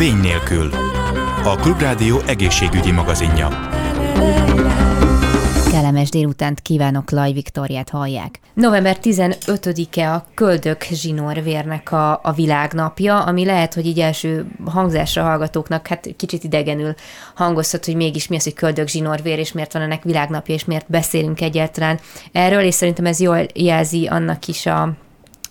Vény nélkül. A Klubrádió egészségügyi magazinja. Kellemes délutánt kívánok, Laj Viktoriát hallják. November 15-e a Köldök zsinórvérnek a, a világnapja, ami lehet, hogy így első hangzásra hallgatóknak hát kicsit idegenül hangozhat, hogy mégis mi az, hogy Köldök zsinórvér, és miért van ennek világnapja, és miért beszélünk egyáltalán erről, és szerintem ez jól jelzi annak is a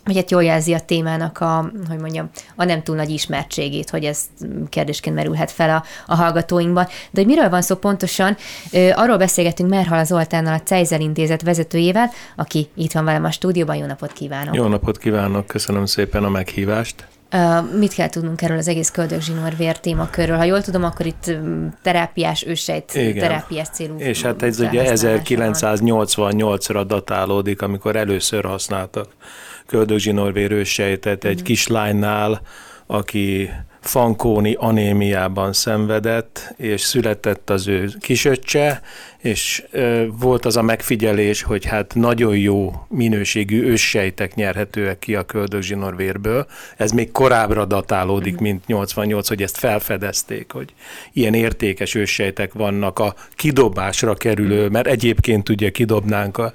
hogy hát jól jelzi a témának a, hogy mondjam, a nem túl nagy ismertségét, hogy ez kérdésként merülhet fel a, a hallgatóinkban. De hogy miről van szó pontosan, arról beszélgetünk Merhal Zoltánnal, a Cejzel Intézet vezetőjével, aki itt van velem a stúdióban. Jó napot kívánok! Jó napot kívánok, köszönöm szépen a meghívást. Uh, mit kell tudnunk erről az egész köldögzsinór vér témakörről? Ha jól tudom, akkor itt terápiás ősejt, Igen. terápiás célú. És hát ez ugye 1988-ra datálódik, amikor először használtak köldögzsinórvérős sejtet egy mm. kislánynál, aki fankóni anémiában szenvedett, és született az ő kisöccse, és volt az a megfigyelés, hogy hát nagyon jó minőségű őssejtek nyerhetőek ki a köldögzsinorvérből. Ez még korábbra datálódik, mm. mint 88, hogy ezt felfedezték, hogy ilyen értékes őssejtek vannak a kidobásra kerülő, mert egyébként ugye kidobnánk a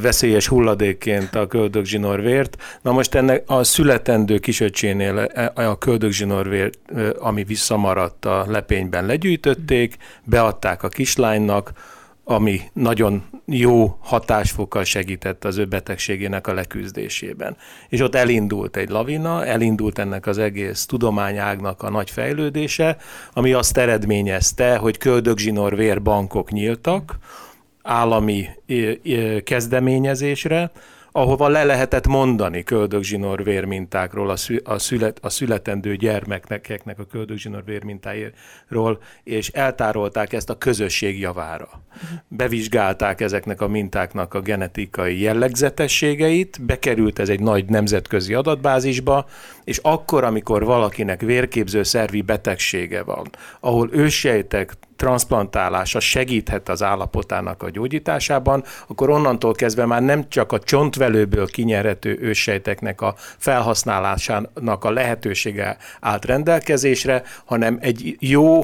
veszélyes hulladékként a köldögzsinorvért. Na most ennek a születendő kisöccsénél e, a köldögzsinorvért, ami visszamaradt a lepényben legyűjtötték, beadták a kislánynak, ami nagyon jó hatásfokkal segített az ő betegségének a leküzdésében. És ott elindult egy lavina, elindult ennek az egész tudományágnak a nagy fejlődése, ami azt eredményezte, hogy köldögzsinor vérbankok nyíltak, állami kezdeményezésre, ahova le lehetett mondani köldögzsinór vérmintákról, a, szü, a, szület, a születendő gyermeknek a köldögzsinór vérmintáiról, és eltárolták ezt a közösség javára. Bevizsgálták ezeknek a mintáknak a genetikai jellegzetességeit, bekerült ez egy nagy nemzetközi adatbázisba, és akkor, amikor valakinek vérképző szervi betegsége van, ahol ősejtek transplantálása segíthet az állapotának a gyógyításában, akkor onnantól kezdve már nem csak a csontvelőből kinyerhető őssejteknek a felhasználásának a lehetősége állt rendelkezésre, hanem egy jó,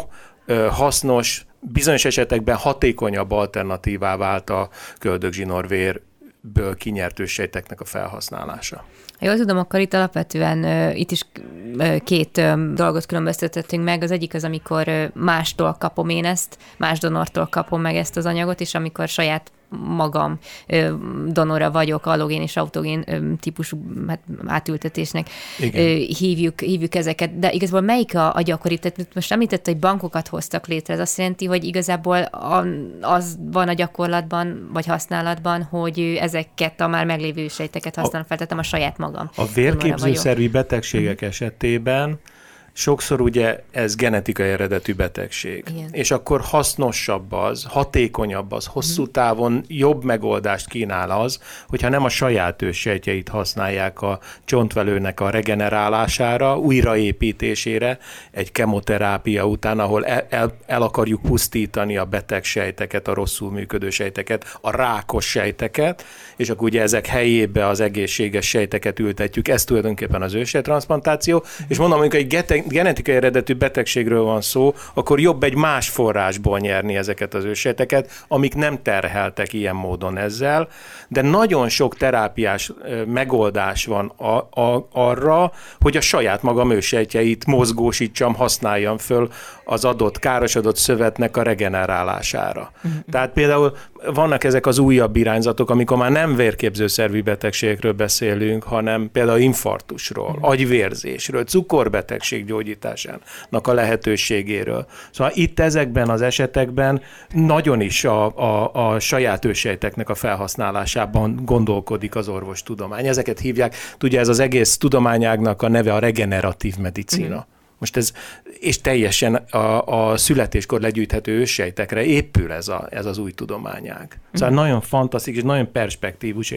hasznos, bizonyos esetekben hatékonyabb alternatívá vált a köldögzsinórvérből kinyert őssejteknek a felhasználása. Ha jól tudom, akkor itt alapvetően itt is két dolgot különböztetettünk meg. Az egyik az, amikor mástól kapom én ezt, más donortól kapom meg ezt az anyagot, és amikor saját magam donora vagyok, allogén és autogén típusú hát, átültetésnek Igen. hívjuk, hívjuk ezeket. De igazából melyik a, a gyakori? Tehát most említett, hogy bankokat hoztak létre. Ez azt jelenti, hogy igazából a, az van a gyakorlatban, vagy használatban, hogy ezeket a már meglévő sejteket használom fel, tehát a saját magam. A vérképzőszervi betegségek esetében sokszor ugye ez genetikai eredetű betegség. Igen. És akkor hasznosabb az, hatékonyabb az, hosszú uh-huh. távon jobb megoldást kínál az, hogyha nem a saját őssejtjeit használják a csontvelőnek a regenerálására, újraépítésére, egy kemoterápia után, ahol el, el, el akarjuk pusztítani a beteg sejteket, a rosszul működő sejteket, a rákos sejteket, és akkor ugye ezek helyébe az egészséges sejteket ültetjük. Ez tulajdonképpen az ősejtransplantáció. És mondom, amikor egy genetikai eredetű betegségről van szó, akkor jobb egy más forrásból nyerni ezeket az ősejteket, amik nem terheltek ilyen módon ezzel, de nagyon sok terápiás megoldás van a, a, arra, hogy a saját magam ősejtjeit mozgósítsam, használjam föl az adott károsodott szövetnek a regenerálására. Uh-huh. Tehát például vannak ezek az újabb irányzatok, amikor már nem vérképző szervi betegségekről beszélünk, hanem például infarktusról, uh-huh. agyvérzésről, cukorbetegség gyógyításának a lehetőségéről. Szóval itt ezekben az esetekben nagyon is a, a, a saját ősejteknek a felhasználásában gondolkodik az orvostudomány. Ezeket hívják, tudja, ez az egész tudományágnak a neve a regeneratív medicina. Uh-huh. Most ez, és teljesen a, a születéskor legyűjthető őssejtekre épül ez, a, ez az új tudományág. Szóval uh-huh. nagyon fantasztikus, nagyon perspektívus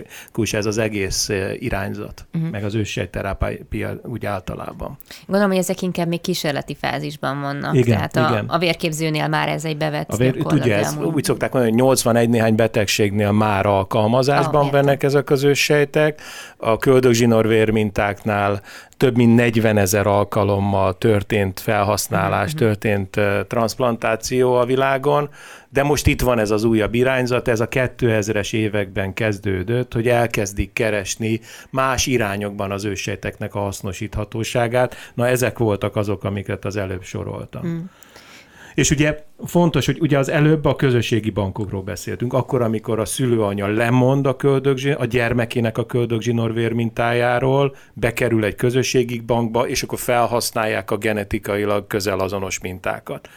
ez az egész irányzat, uh-huh. meg az őssejterápia úgy általában. Gondolom, hogy ezek inkább még kísérleti fázisban vannak. Igen, Tehát a, igen. a vérképzőnél már ez egy bevett a vér, Ugye ez, úgy szokták mondani, hogy 81 néhány betegségnél már alkalmazásban ah, vennek ezek az őssejtek, a köldögzsinórvér mintáknál több mint 40 ezer alkalommal történt felhasználás, uh-huh. történt transplantáció a világon, de most itt van ez az újabb irányzat, ez a 2000-es években kezdődött, hogy elkezdik keresni más irányokban az őssejteknek a hasznosíthatóságát. Na ezek voltak azok, amiket az előbb soroltam. Mm. És ugye fontos, hogy ugye az előbb a közösségi bankokról beszéltünk, akkor, amikor a szülőanya lemond a, köldögzsin, a gyermekének a köldögzsinórvér mintájáról, bekerül egy közösségi bankba, és akkor felhasználják a genetikailag közel azonos mintákat.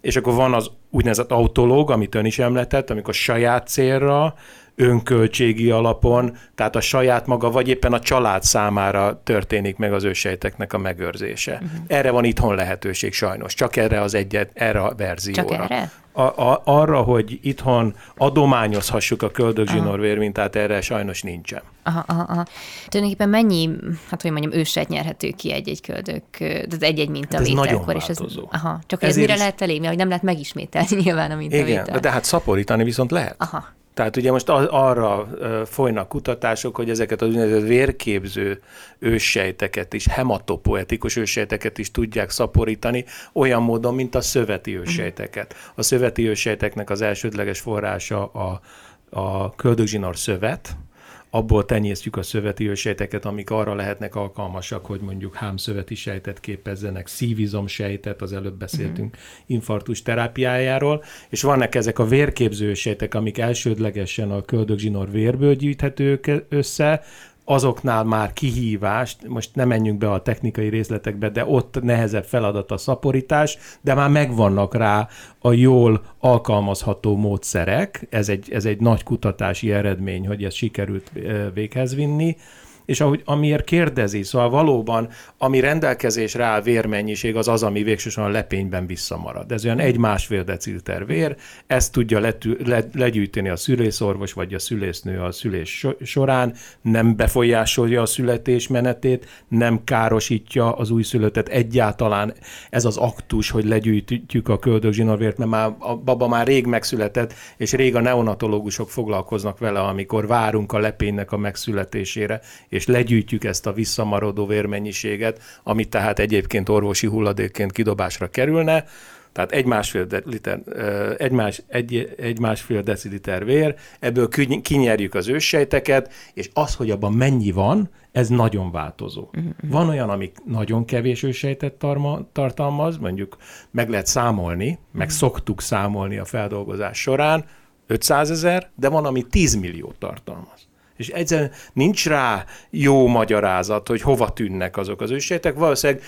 És akkor van az úgynevezett autológ, amit ön is említett, amikor saját célra önköltségi alapon, tehát a saját maga, vagy éppen a család számára történik meg az ősejteknek a megőrzése. Uh-huh. Erre van itthon lehetőség sajnos, csak erre az egyet, erre a verzióra. Csak erre? A, a, arra, hogy itthon adományozhassuk a köldögzsinórvérmintát, erre sajnos nincsen. Aha, aha, aha. Tulajdonképpen mennyi, hát hogy mondjam, őset nyerhető ki egy-egy köldök, tehát egy-egy mintavételkor. Hát ez nagyon és ez, aha, csak ez mire is... lehet elég, hogy nem lehet megismételni nyilván a mintavételt. Igen, de hát szaporítani viszont lehet. Aha. Tehát ugye most arra folynak kutatások, hogy ezeket az úgynevezett vérképző őssejteket is, hematopoetikus őssejteket is tudják szaporítani, olyan módon, mint a szöveti őssejteket. A szöveti őssejteknek az elsődleges forrása a, a köldögzsinór szövet, abból tenyésztjük a szöveti ősejteket, amik arra lehetnek alkalmasak, hogy mondjuk hámszöveti sejtet képezzenek, szívizom sejtet, az előbb beszéltünk uh-huh. infarktus terápiájáról, és vannak ezek a vérképző sejtek, amik elsődlegesen a köldögzsinór vérből gyűjthetők össze, azoknál már kihívást, most nem menjünk be a technikai részletekbe, de ott nehezebb feladat a szaporítás, de már megvannak rá a jól alkalmazható módszerek, ez egy, ez egy nagy kutatási eredmény, hogy ezt sikerült véghez vinni, és ahogy, amiért kérdezi, szóval valóban, ami rendelkezésre áll vérmennyiség, az az, ami végsősorban a lepényben visszamarad. Ez olyan egy-másfél deciliter vér, ezt tudja letű, le, legyűjteni a szülészorvos vagy a szülésznő a szülés során, nem befolyásolja a születés menetét, nem károsítja az újszülöttet egyáltalán. Ez az aktus, hogy legyűjtjük a köldögzsinórvért, mert már a baba már rég megszületett, és rég a neonatológusok foglalkoznak vele, amikor várunk a lepénynek a megszületésére, és legyűjtjük ezt a visszamaradó vérmennyiséget, amit tehát egyébként orvosi hulladékként kidobásra kerülne, tehát egy másfél, de, liter, egy, más, egy, egy másfél deciliter vér, ebből kinyerjük az őssejteket, és az, hogy abban mennyi van, ez nagyon változó. Uh-huh. Van olyan, amik nagyon kevés őssejtet tarma, tartalmaz, mondjuk meg lehet számolni, uh-huh. meg szoktuk számolni a feldolgozás során, 500 ezer, de van, ami 10 millió tartalmaz és egyszerűen nincs rá jó magyarázat, hogy hova tűnnek azok az ősejtek. Valószínűleg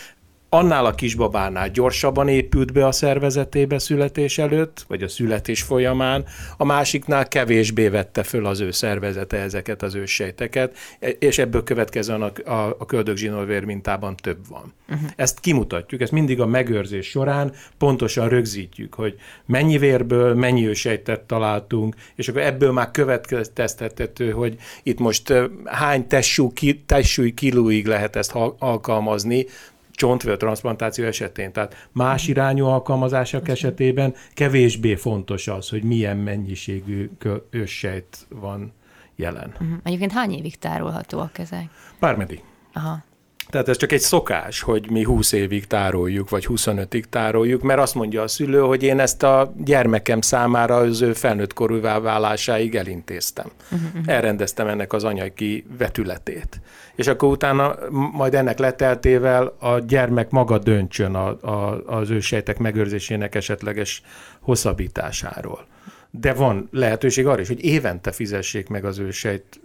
annál a kisbabánál gyorsabban épült be a szervezetébe születés előtt, vagy a születés folyamán, a másiknál kevésbé vette föl az ő szervezete ezeket az őssejteket, és ebből következően a, a, a köldögzsinórvér mintában több van. Uh-huh. Ezt kimutatjuk, ezt mindig a megőrzés során pontosan rögzítjük, hogy mennyi vérből mennyi ősejtet találtunk, és akkor ebből már következtethető, hogy itt most hány testsúly kilóig lehet ezt alkalmazni, csontvér transplantáció esetén. Tehát más irányú alkalmazások esetében kevésbé fontos az, hogy milyen mennyiségű őssejt van jelen. Uh-huh. Egyébként hány évig tárolhatóak ezek? Bármeddig. Aha. Tehát ez csak egy szokás, hogy mi 20 évig tároljuk, vagy 25-ig tároljuk, mert azt mondja a szülő, hogy én ezt a gyermekem számára az ő felnőtt korúvá válásáig elintéztem. Uh-huh. Elrendeztem ennek az anyagi vetületét. És akkor utána majd ennek leteltével a gyermek maga döntsön a, a, az ősejtek megőrzésének esetleges hosszabbításáról de van lehetőség arra is, hogy évente fizessék meg az ősejt,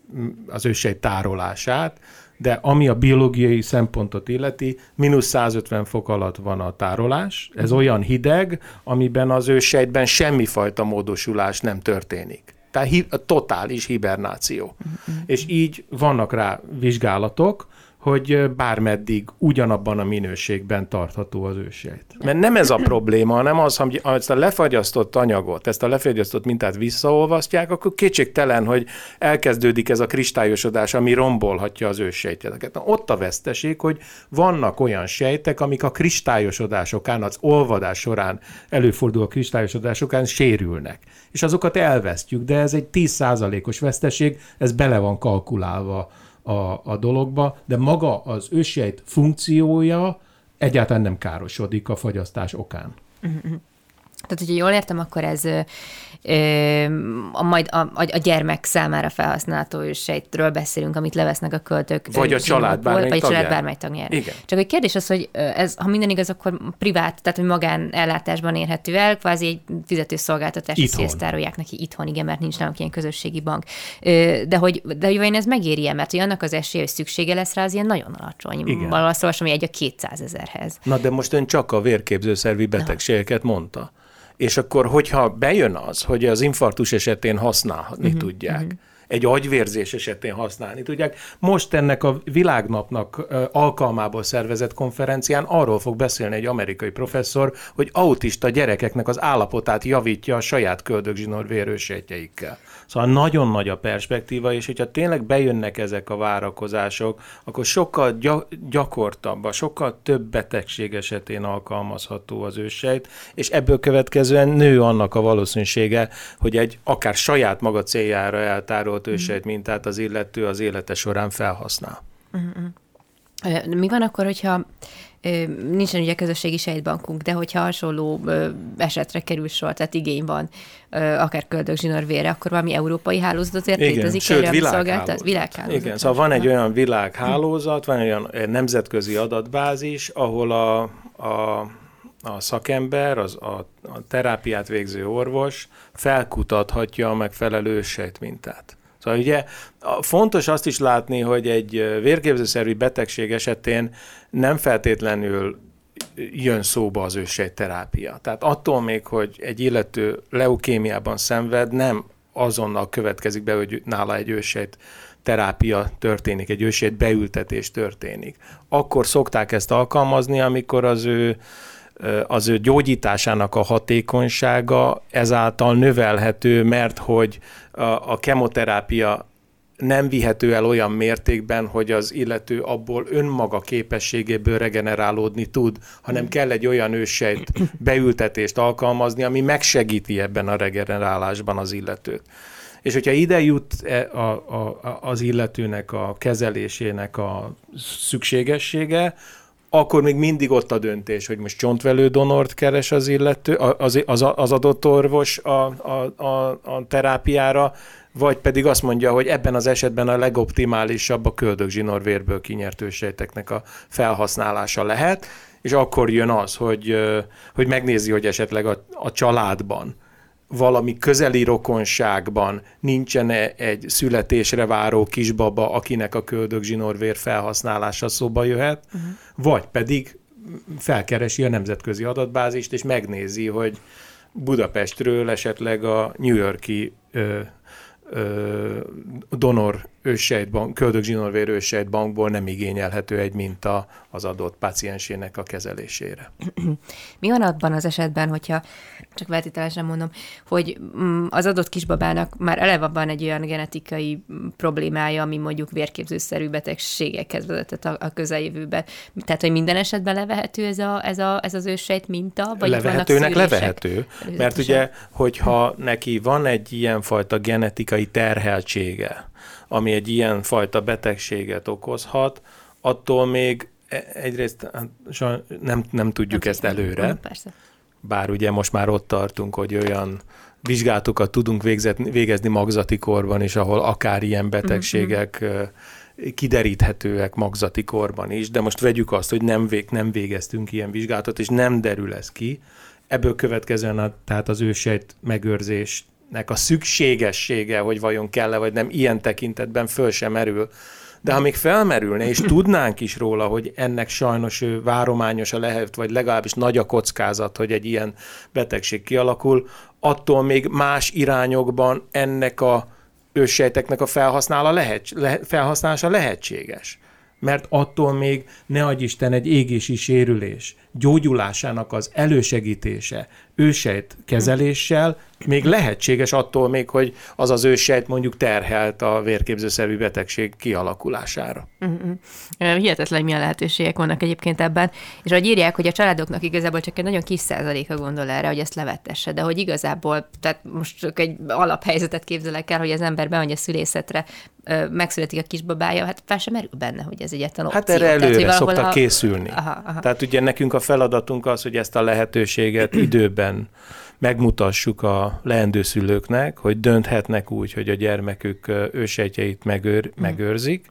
az ősejt tárolását, de ami a biológiai szempontot illeti, mínusz 150 fok alatt van a tárolás. Ez olyan hideg, amiben az ősejtben semmifajta módosulás nem történik. Tehát hi- totális hibernáció. Mm-hmm. És így vannak rá vizsgálatok, hogy bármeddig ugyanabban a minőségben tartható az ősejt. Mert nem ez a probléma, hanem az, hogy ezt a lefagyasztott anyagot, ezt a lefagyasztott mintát visszaolvasztják, akkor kétségtelen, hogy elkezdődik ez a kristályosodás, ami rombolhatja az ősejteket. Na, ott a veszteség, hogy vannak olyan sejtek, amik a kristályosodásokán, az olvadás során előforduló kristályosodásokán sérülnek. És azokat elvesztjük, de ez egy 10%-os veszteség, ez bele van kalkulálva a, a dologba, de maga az ősejt funkciója egyáltalán nem károsodik a fagyasztás okán. Uh-huh. Tehát, hogyha jól értem, akkor ez ö, a, majd a, a gyermek számára felhasználható ősejtről beszélünk, amit levesznek a költők. Vagy a család bármely Vagy a család bármely tagjára. Igen. Csak egy kérdés az, hogy ez, ha minden igaz, akkor privát, tehát hogy magán ellátásban érhető el, kvázi egy fizetőszolgáltatás, szésztárolják neki itthon, igen, mert nincs nálunk ilyen közösségi bank. De hogy, de hogy ez megéri -e, mert hogy annak az esélye, hogy szüksége lesz rá, az ilyen nagyon alacsony. Igen. Valahogy hogy egy a 200 ezerhez. Na de most ön csak a vérképzőszervi betegségeket mondta és akkor, hogyha bejön az, hogy az infarktus esetén használni uh-huh, tudják, uh-huh egy agyvérzés esetén használni tudják. Most ennek a világnapnak alkalmából szervezett konferencián arról fog beszélni egy amerikai professzor, hogy autista gyerekeknek az állapotát javítja a saját köldögzsinór vérősejtjeikkel. Szóval nagyon nagy a perspektíva, és hogyha tényleg bejönnek ezek a várakozások, akkor sokkal gyakortabb, sokkal több betegség esetén alkalmazható az ősejt, és ebből következően nő annak a valószínűsége, hogy egy akár saját maga céljára eltárolt ősejt mintát az illető az élete során felhasznál. Mi van akkor, hogyha nincsen ugye közösségi sejtbankunk, de hogyha hasonló esetre kerül sor, tehát igény van, akár köldögzsinór vére, akkor valami európai hálózatot létezik sőt, világhálózat. világhálózat. Igen, szóval van egy olyan világhálózat, van egy olyan nemzetközi adatbázis, ahol a, a a szakember, az, a, a terápiát végző orvos felkutathatja a megfelelő sejtmintát. Szóval ugye fontos azt is látni, hogy egy vérképzőszervi betegség esetén nem feltétlenül jön szóba az terápia. Tehát attól még, hogy egy illető leukémiában szenved, nem azonnal következik be, hogy nála egy ősejt terápia történik, egy ősejt beültetés történik. Akkor szokták ezt alkalmazni, amikor az ő az ő gyógyításának a hatékonysága ezáltal növelhető, mert hogy a, a kemoterápia nem vihető el olyan mértékben, hogy az illető abból önmaga képességéből regenerálódni tud, hanem mm. kell egy olyan ősejt beültetést alkalmazni, ami megsegíti ebben a regenerálásban az illetőt. És hogyha ide jut e, a, a, az illetőnek a kezelésének a szükségessége, akkor még mindig ott a döntés, hogy most csontvelő donort keres az illető, az, az, az adott orvos a, a, a, a terápiára, vagy pedig azt mondja, hogy ebben az esetben a legoptimálisabb a köldögzsinór vérből kinyert ősejteknek a felhasználása lehet, és akkor jön az, hogy, hogy megnézi, hogy esetleg a, a családban valami közeli rokonságban nincsen egy születésre váró kisbaba, akinek a köldögzsinórvér felhasználása szóba jöhet, uh-huh. vagy pedig felkeresi a nemzetközi adatbázist, és megnézi, hogy Budapestről esetleg a New Yorki ö, ö, donor őssejtbank, köldögzsinórvér őssejtbankból nem igényelhető egy minta az adott paciensének a kezelésére. Mi van abban az esetben, hogyha, csak feltételesen mondom, hogy mm, az adott kisbabának már eleve van egy olyan genetikai problémája, ami mondjuk vérképzőszerű betegségekhez vezetett a, a közeljövőben. Tehát, hogy minden esetben levehető ez, a, ez, a, ez az őssejt minta? Vagy Levehetőnek levehető, mert ugye, hogyha neki van egy ilyenfajta genetikai terheltsége, ami egy ilyen fajta betegséget okozhat, attól még e, egyrészt hát, nem, nem tudjuk nem ezt előre. Persze. Bár ugye most már ott tartunk, hogy olyan vizsgálatokat tudunk végzetni, végezni magzati korban is, ahol akár ilyen betegségek mm-hmm. kideríthetőek magzati korban is, de most vegyük azt, hogy nem, vég, nem végeztünk ilyen vizsgálatot, és nem derül ez ki. Ebből következően a, tehát az ősejt megőrzést nek a szükségessége, hogy vajon kell-e vagy nem, ilyen tekintetben föl sem merül. De ha még felmerülne, és tudnánk is róla, hogy ennek sajnos várományos a lehet, vagy legalábbis nagy a kockázat, hogy egy ilyen betegség kialakul, attól még más irányokban ennek a őssejteknek a felhasználása, lehet, felhasználása lehetséges mert attól még ne adj Isten egy égési sérülés gyógyulásának az elősegítése ősejt kezeléssel még lehetséges attól még, hogy az az ősejt mondjuk terhelt a vérképzőszervi betegség kialakulására. Uh-huh. Hihetetlen, milyen lehetőségek vannak egyébként ebben. És ahogy írják, hogy a családoknak igazából csak egy nagyon kis százaléka gondol erre, hogy ezt levettesse, de hogy igazából, tehát most csak egy alaphelyzetet képzelek el, hogy az ember bemegy a szülészetre, megszületik a kisbabája, hát fel sem merül benne, hogy ez egyetlen opció. Hát erre előre Tehát, szoktak a... készülni. Aha, aha. Tehát ugye nekünk a feladatunk az, hogy ezt a lehetőséget időben megmutassuk a leendő szülőknek, hogy dönthetnek úgy, hogy a gyermekük ősejtjeit megőr, mm. megőrzik,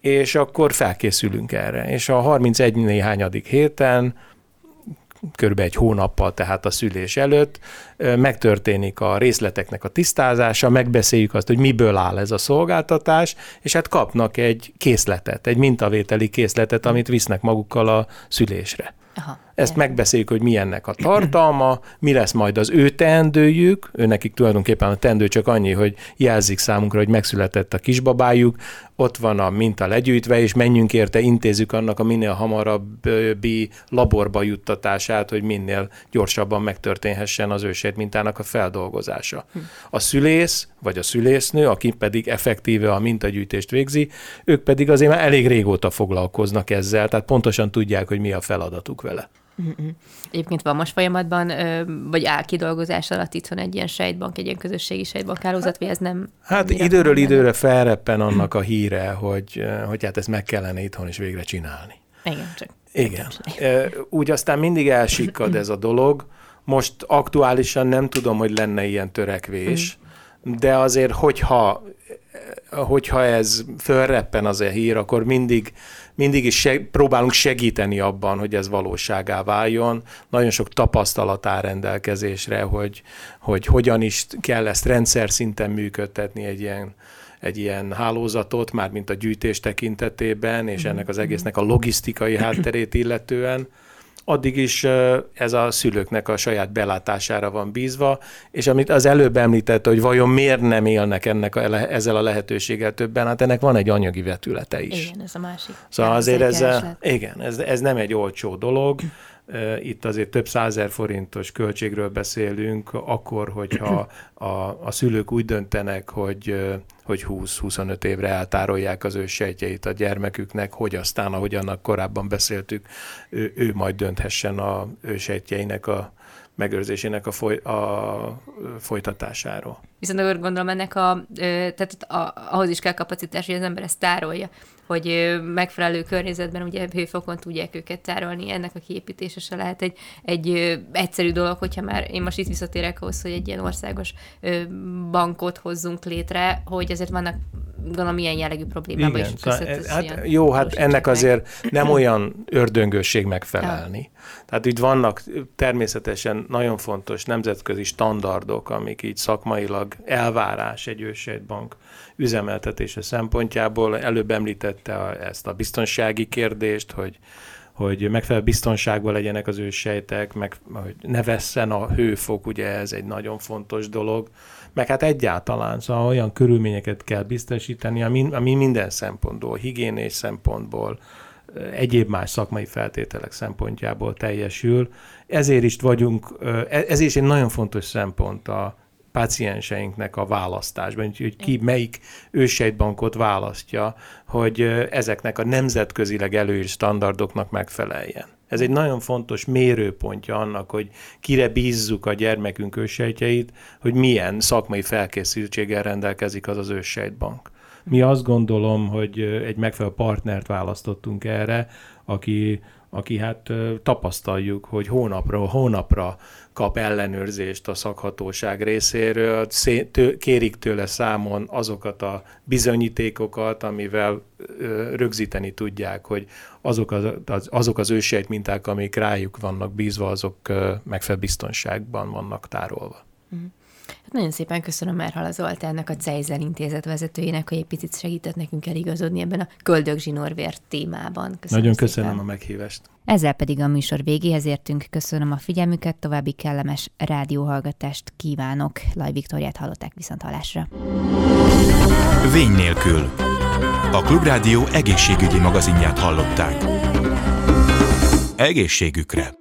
és akkor felkészülünk erre. És a 31 néhányadik héten körülbelül egy hónappal, tehát a szülés előtt megtörténik a részleteknek a tisztázása, megbeszéljük azt, hogy miből áll ez a szolgáltatás, és hát kapnak egy készletet, egy mintavételi készletet, amit visznek magukkal a szülésre. Aha. Ezt megbeszéljük, hogy mi ennek a tartalma, mi lesz majd az ő teendőjük, ő nekik tulajdonképpen a teendő csak annyi, hogy jelzik számunkra, hogy megszületett a kisbabájuk, ott van a minta legyűjtve, és menjünk érte, intézzük annak a minél hamarabbi laborba juttatását, hogy minél gyorsabban megtörténhessen az ősét mintának a feldolgozása. Hm. A szülész, vagy a szülésznő, aki pedig effektíve a mintagyűjtést végzi, ők pedig azért már elég régóta foglalkoznak ezzel, tehát pontosan tudják, hogy mi a feladatuk vele. Mm-hmm. Egyébként van most folyamatban, vagy áll kidolgozás alatt itthon egy ilyen sejtbank, egy ilyen közösségi sejtbank hálózat, vagy ez nem... Hát időről időre felreppen annak a híre, hogy, hogy hát ezt meg kellene itthon is végre csinálni. Igen, csak... Igen. Úgy aztán mindig elsikkad ez a dolog. Most aktuálisan nem tudom, hogy lenne ilyen törekvés, mm. de azért, hogyha hogyha ez fölreppen az a hír, akkor mindig mindig is seg- próbálunk segíteni abban, hogy ez valóságá váljon. Nagyon sok tapasztalat áll rendelkezésre, hogy, hogy hogyan is kell ezt rendszer szinten működtetni egy ilyen egy ilyen hálózatot, már mint a gyűjtés tekintetében, és ennek az egésznek a logisztikai hátterét illetően addig is ez a szülőknek a saját belátására van bízva, és amit az előbb említette, hogy vajon miért nem élnek ennek a, ezzel a lehetőséggel többen, hát ennek van egy anyagi vetülete is. Igen, ez a másik. Szóval azért ez, igen, ez, ez nem egy olcsó dolog, itt azért több százer forintos költségről beszélünk, akkor, hogyha a, a szülők úgy döntenek, hogy, hogy 20-25 évre eltárolják az ő sejtjeit a gyermeküknek, hogy aztán, ahogy annak korábban beszéltük, ő, ő majd dönthessen a ő sejtjeinek a megőrzésének a, foly, a folytatásáról. Viszont akkor gondolom ennek a, tehát a, ahhoz is kell kapacitás, hogy az ember ezt tárolja hogy megfelelő környezetben, ugye hőfokon tudják őket tárolni, ennek a kiépítése se lehet egy, egy egyszerű dolog, hogyha már én most itt visszatérek ahhoz, hogy egy ilyen országos bankot hozzunk létre, hogy ezért vannak gondolom ilyen jellegű problémában is szóval, hát, Jó, hát ennek meg. azért nem olyan ördöngőség megfelelni. Ja. Tehát itt vannak természetesen nagyon fontos nemzetközi standardok, amik így szakmailag elvárás egy ősejtbank üzemeltetése szempontjából. Előbb említette a, ezt a biztonsági kérdést, hogy hogy megfelelő biztonságban legyenek az ősejtek, meg hogy ne vesszen a hőfok, ugye ez egy nagyon fontos dolog, meg hát egyáltalán, szóval olyan körülményeket kell biztosítani, ami, ami minden szempontból, higiénés szempontból, egyéb más szakmai feltételek szempontjából teljesül. Ezért is vagyunk, e, ezért is egy nagyon fontos szempont a pácienseinknek a választásban, hogy ki melyik ősejtbankot választja, hogy ezeknek a nemzetközileg előírt standardoknak megfeleljen. Ez egy nagyon fontos mérőpontja annak, hogy kire bízzuk a gyermekünk ősejtjeit, hogy milyen szakmai felkészültséggel rendelkezik az az ősejtbank. Mi azt gondolom, hogy egy megfelelő partnert választottunk erre, aki, aki hát tapasztaljuk, hogy hónapról hónapra kap ellenőrzést a szakhatóság részéről, kérik tőle számon azokat a bizonyítékokat, amivel rögzíteni tudják, hogy azok az, azok az ősejt minták, amik rájuk vannak bízva, azok megfelelő biztonságban vannak tárolva. Uh-huh. Hát nagyon szépen köszönöm Merhala Zoltánnak, a Cejzel intézet vezetőjének, hogy egy picit segített nekünk eligazodni ebben a köldög zsinórvér témában. Köszönöm nagyon szépen. köszönöm a meghívást. Ezzel pedig a műsor végéhez értünk. Köszönöm a figyelmüket, további kellemes rádióhallgatást kívánok. Laj Viktoriát hallották viszont hallásra. Vény nélkül. A Klubrádió egészségügyi magazinját hallották. Egészségükre!